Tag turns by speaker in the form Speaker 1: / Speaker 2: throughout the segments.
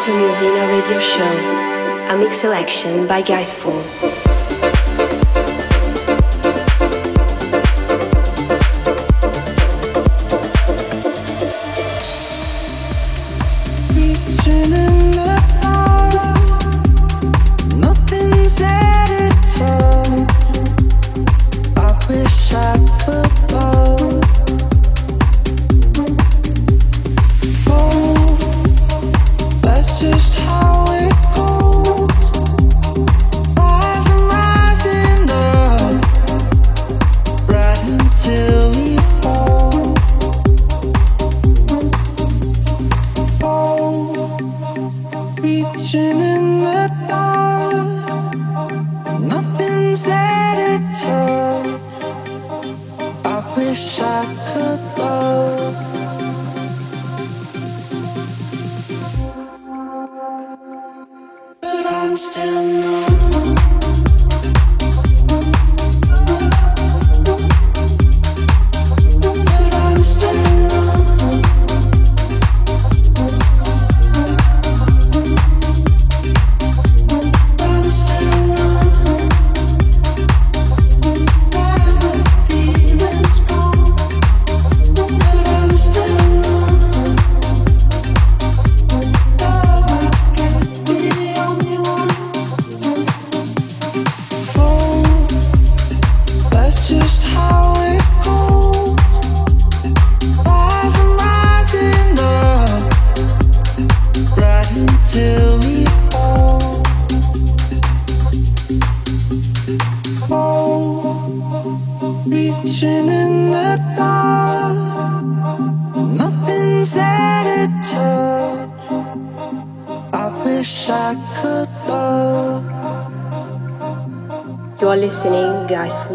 Speaker 1: to Musena Radio Show, a mix selection by Gaisfool.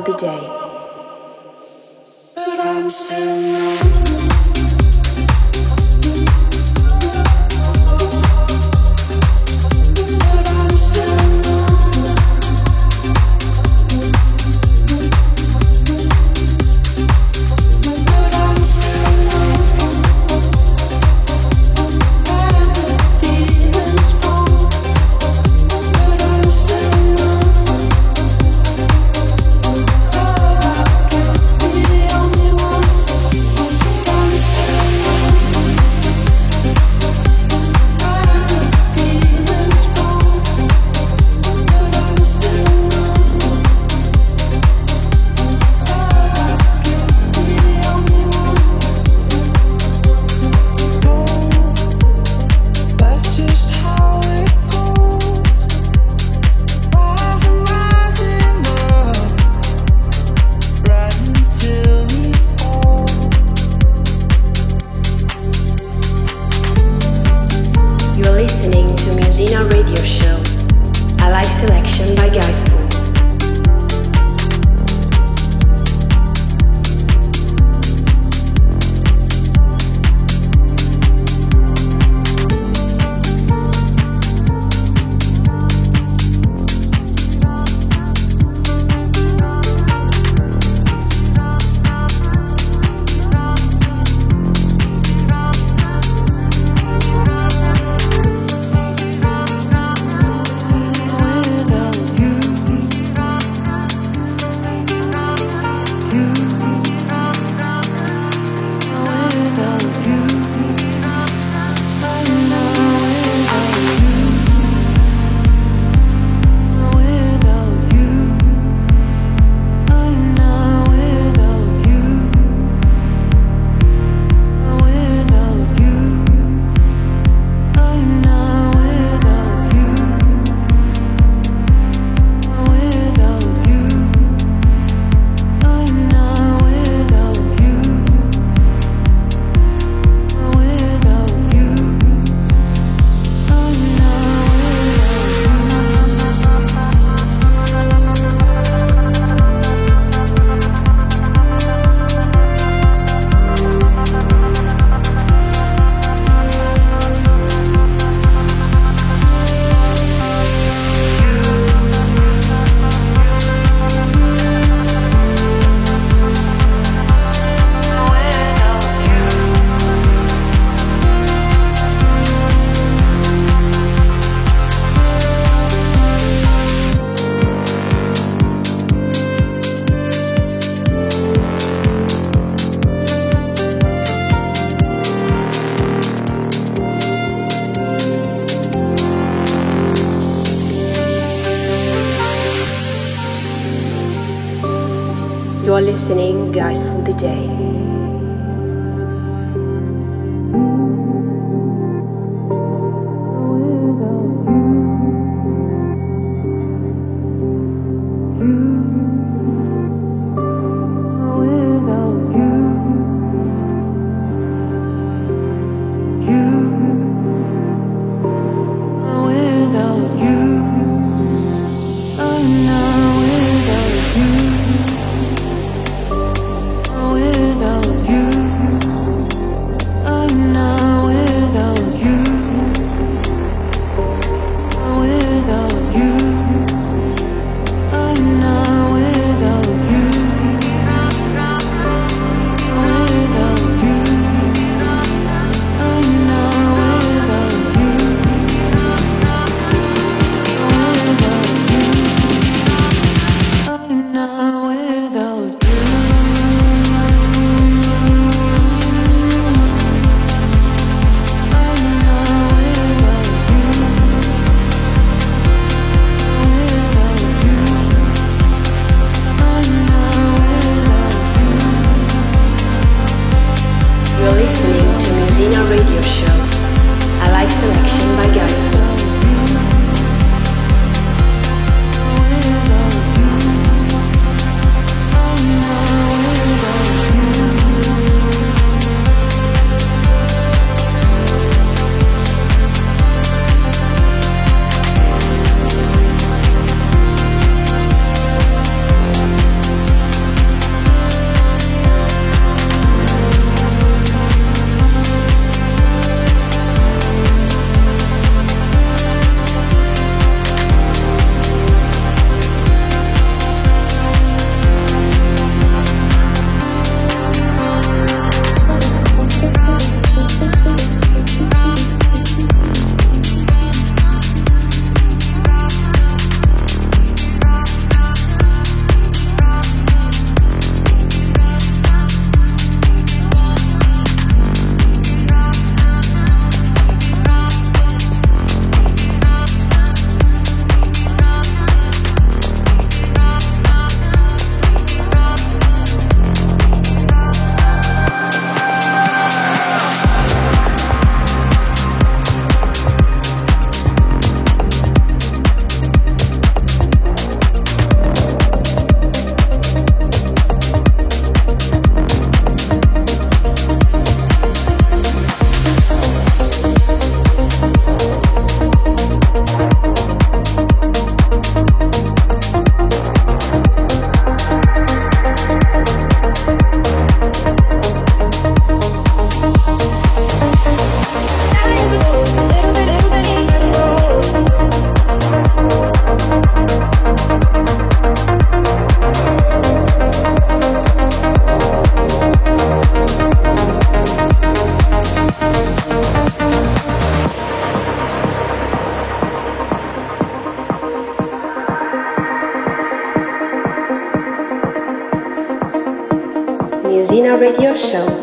Speaker 2: the day. Listening, guys, for the day. Radio show.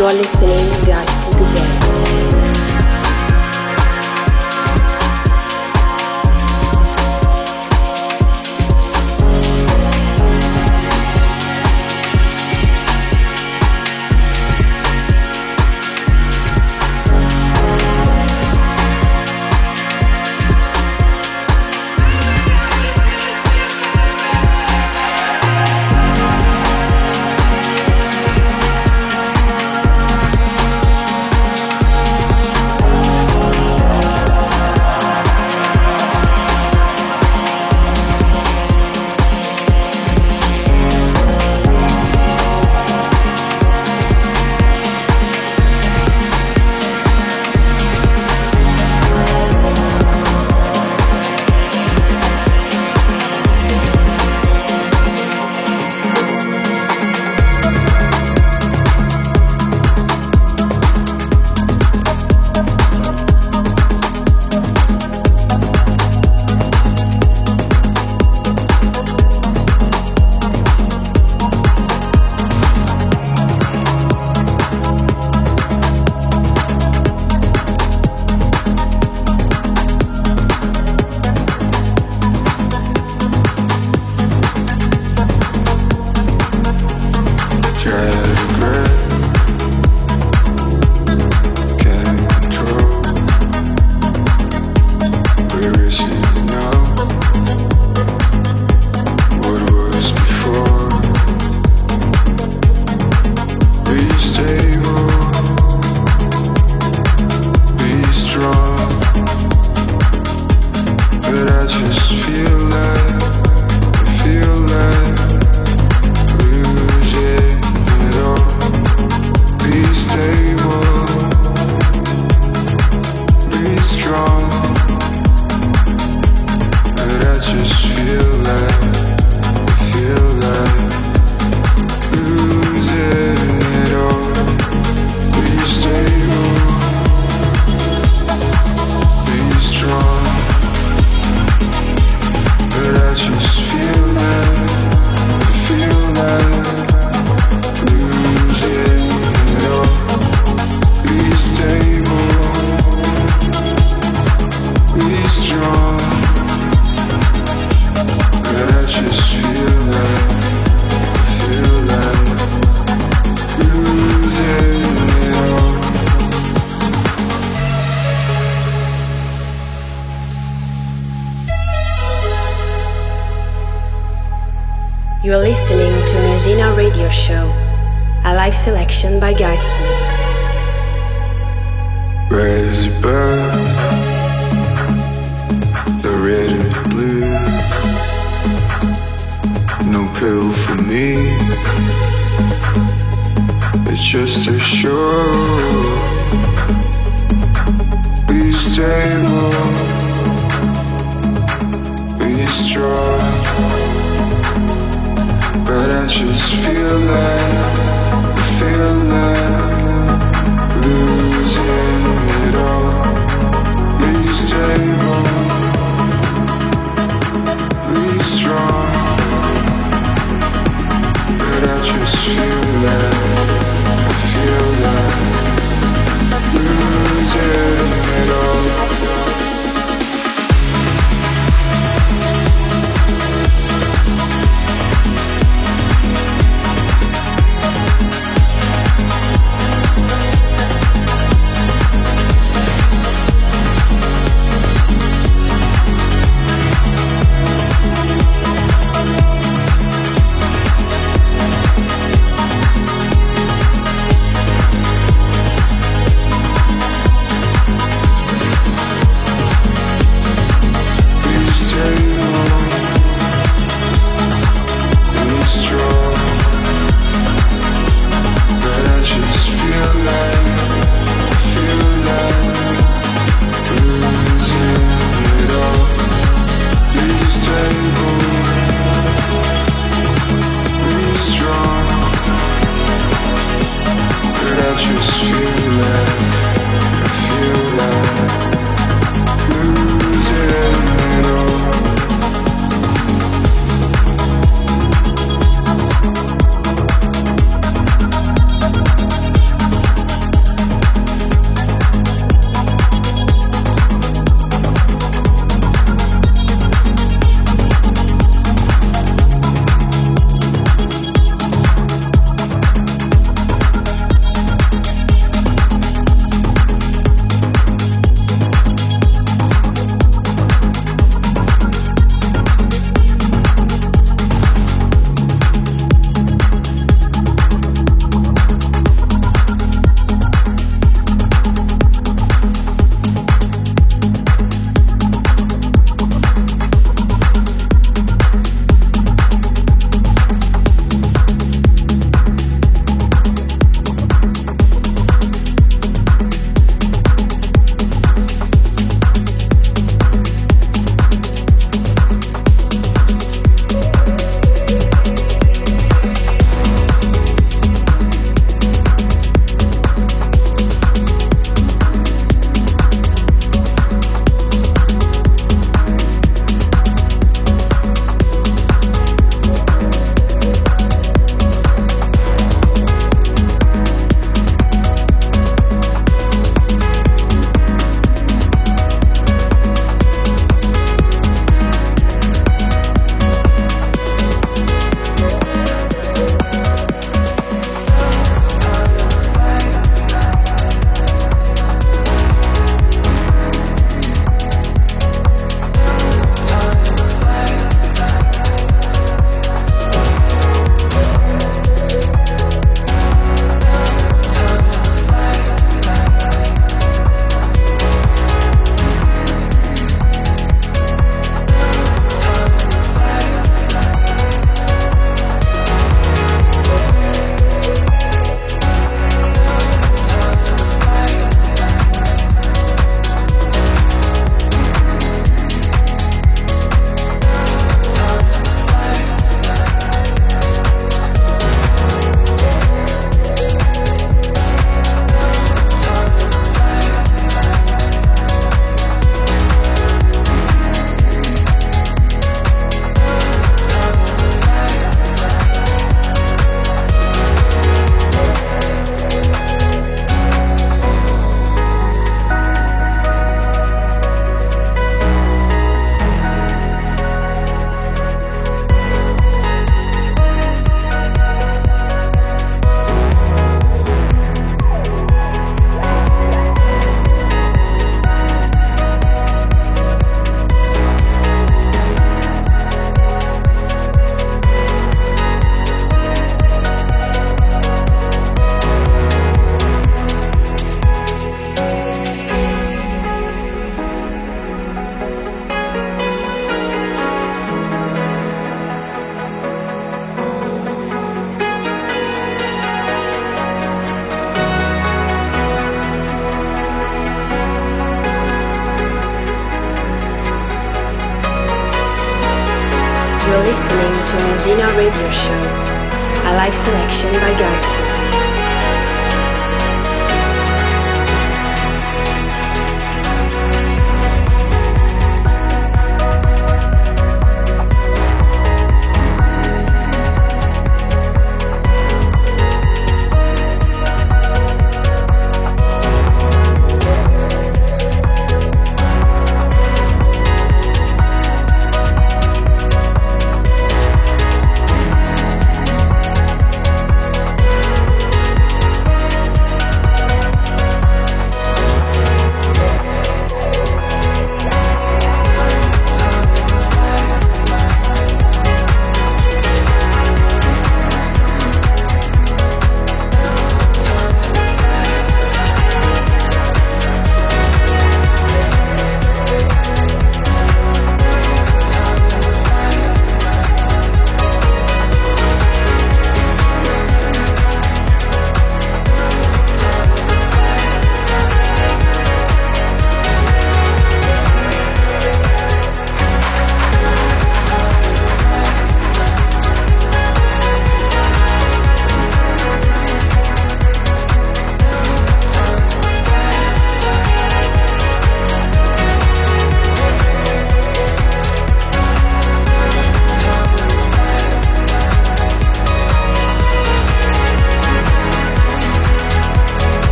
Speaker 1: You're listening to Gospel DJ.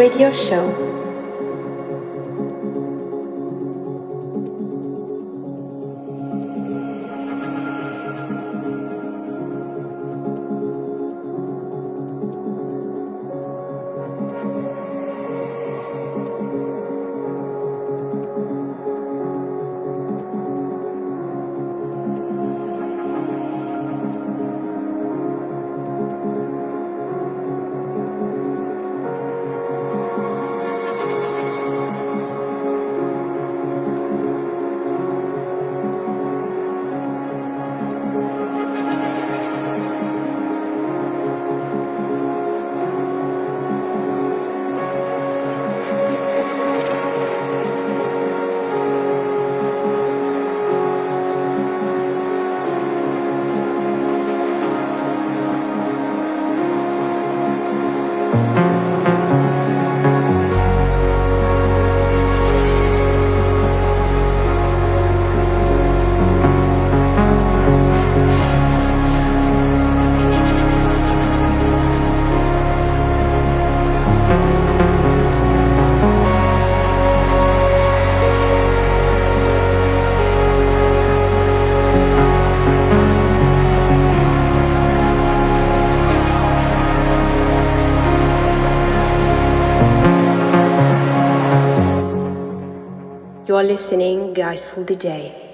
Speaker 1: Radio show.
Speaker 2: You
Speaker 3: are listening Gaisfool DJ.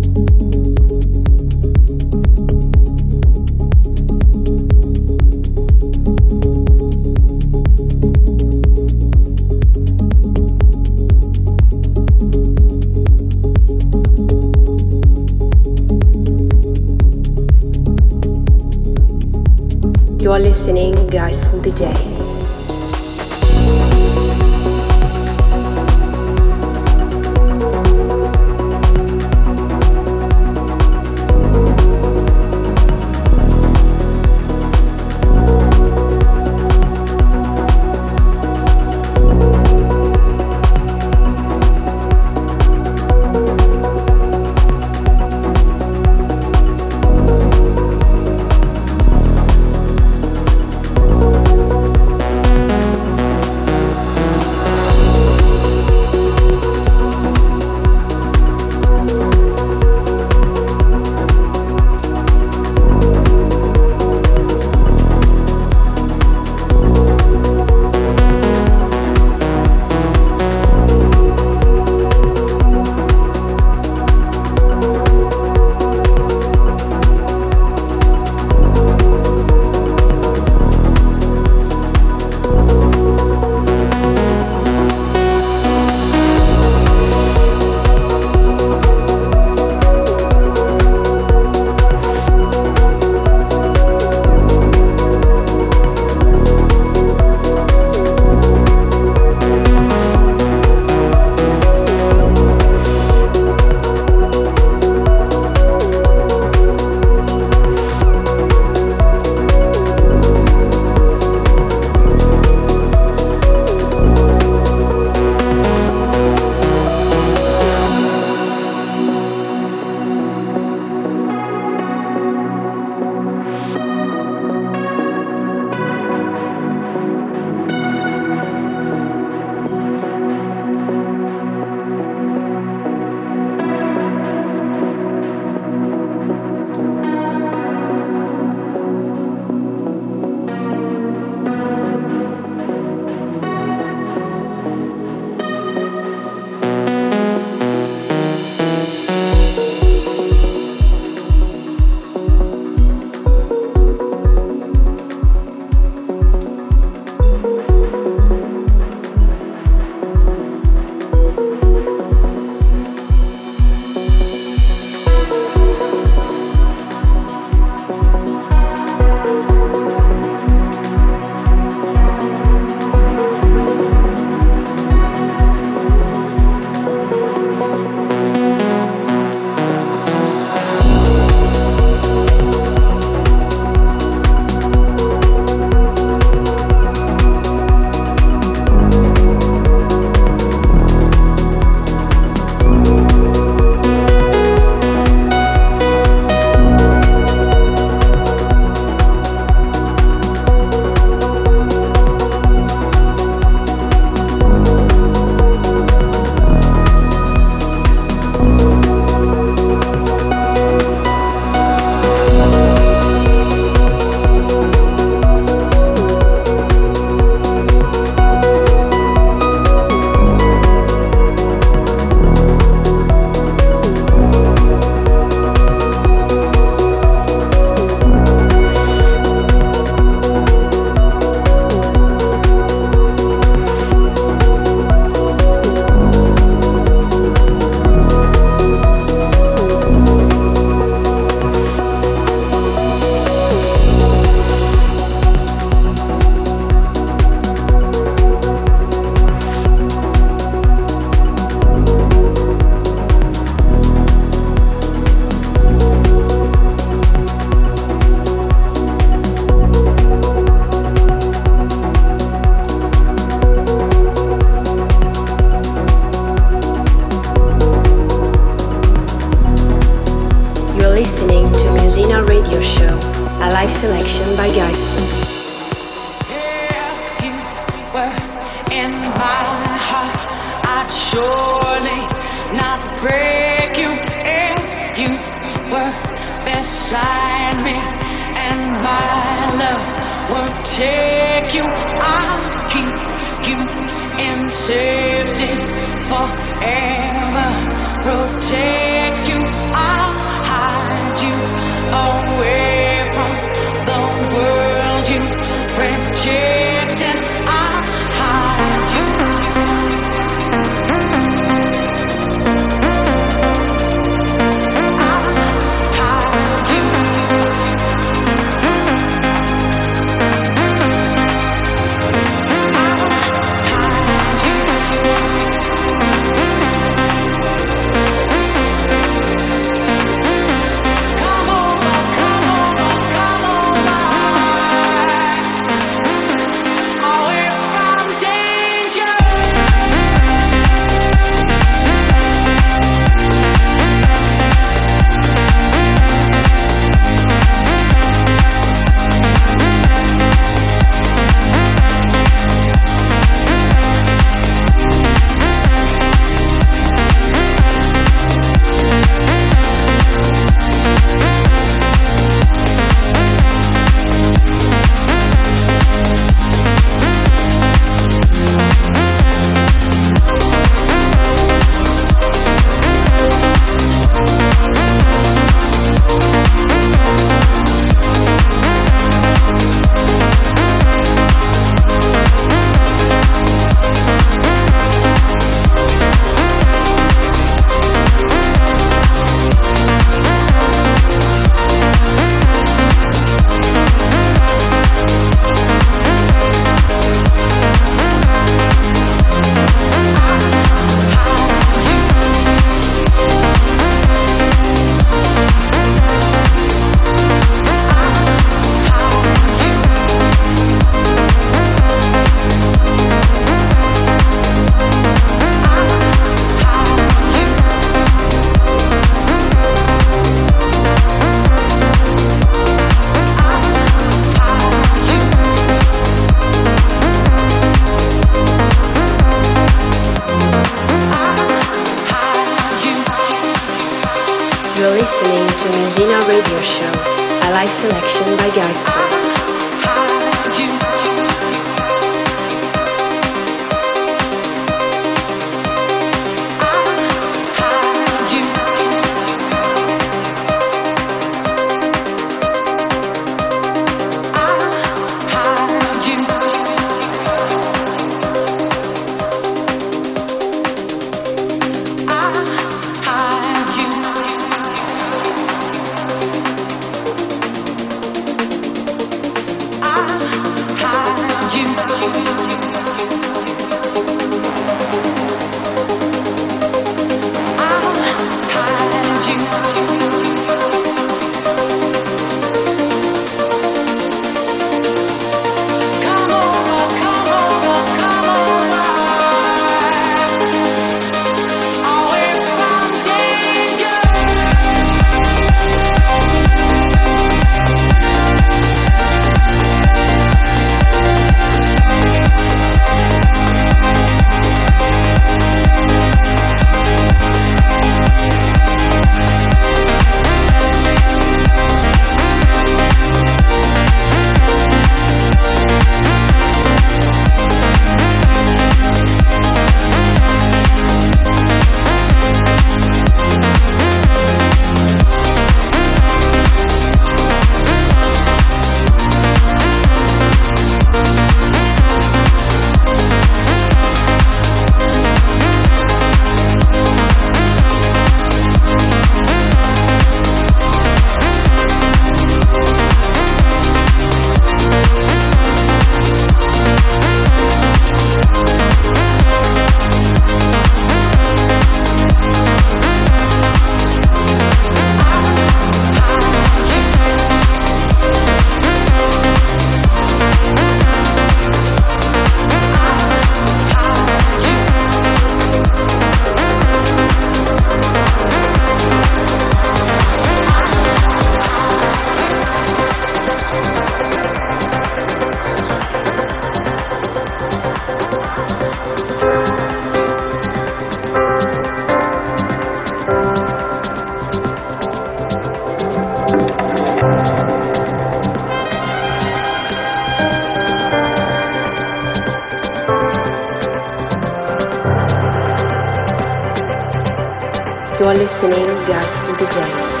Speaker 1: Listening Gaisfool DJ.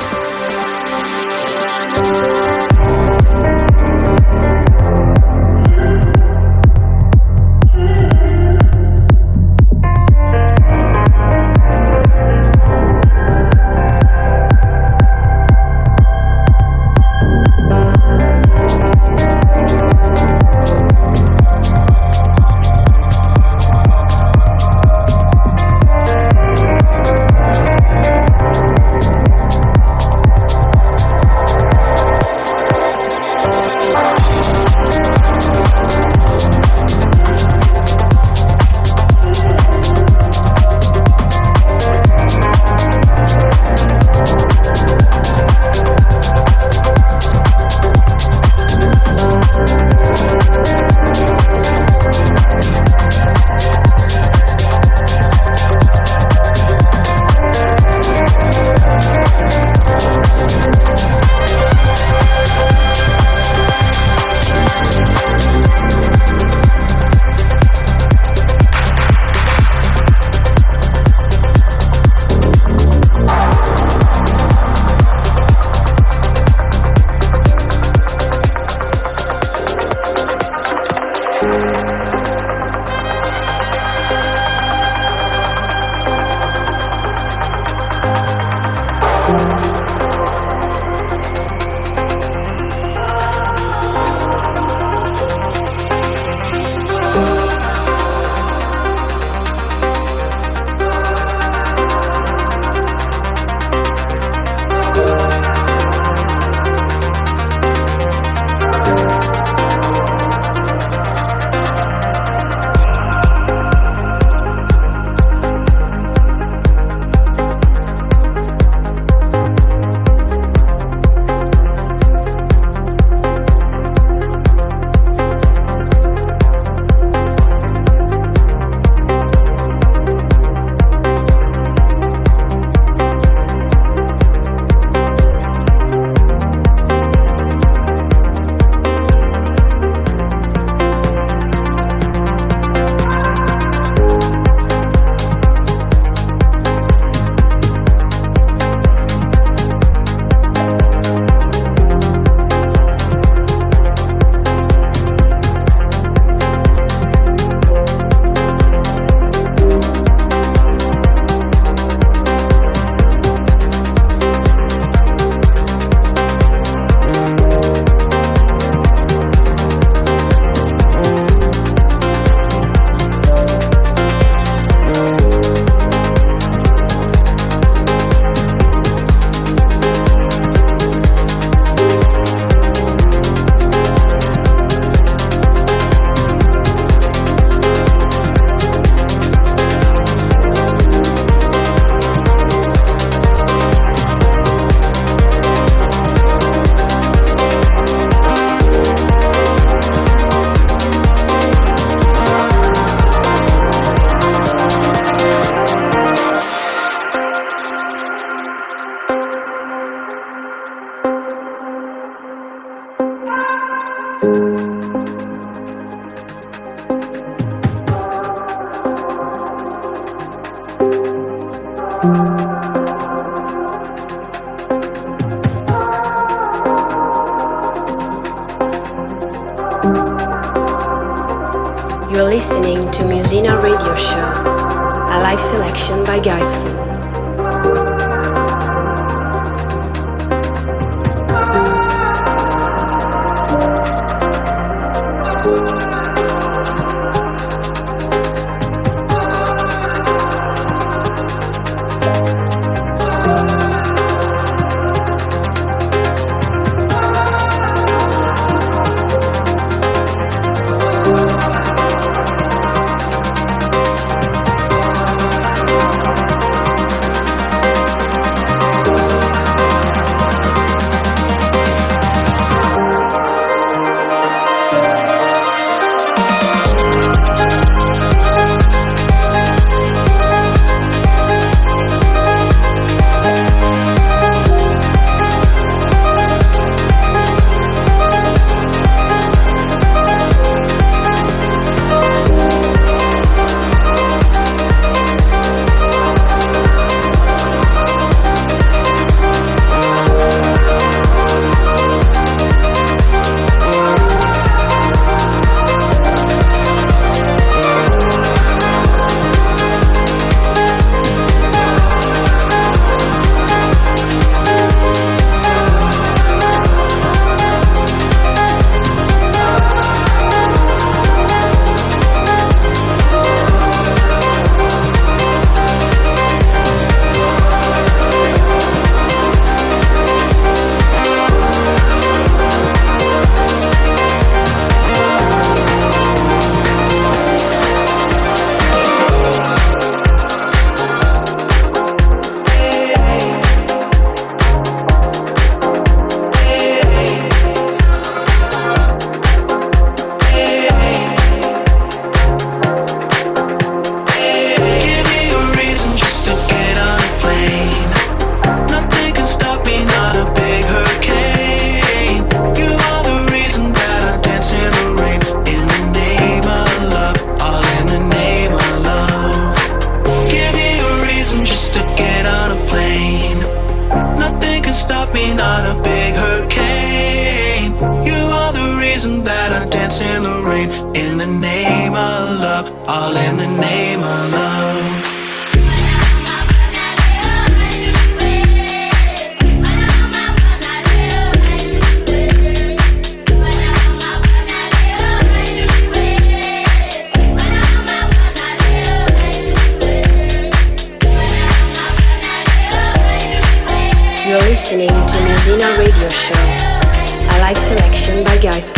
Speaker 1: Musena Radio Show, a live selection by Guys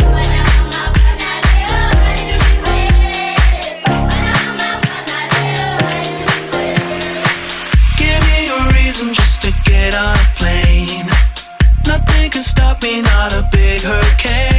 Speaker 4: Give me a reason just to get on a plane. Nothing can stop me, not a big hurricane.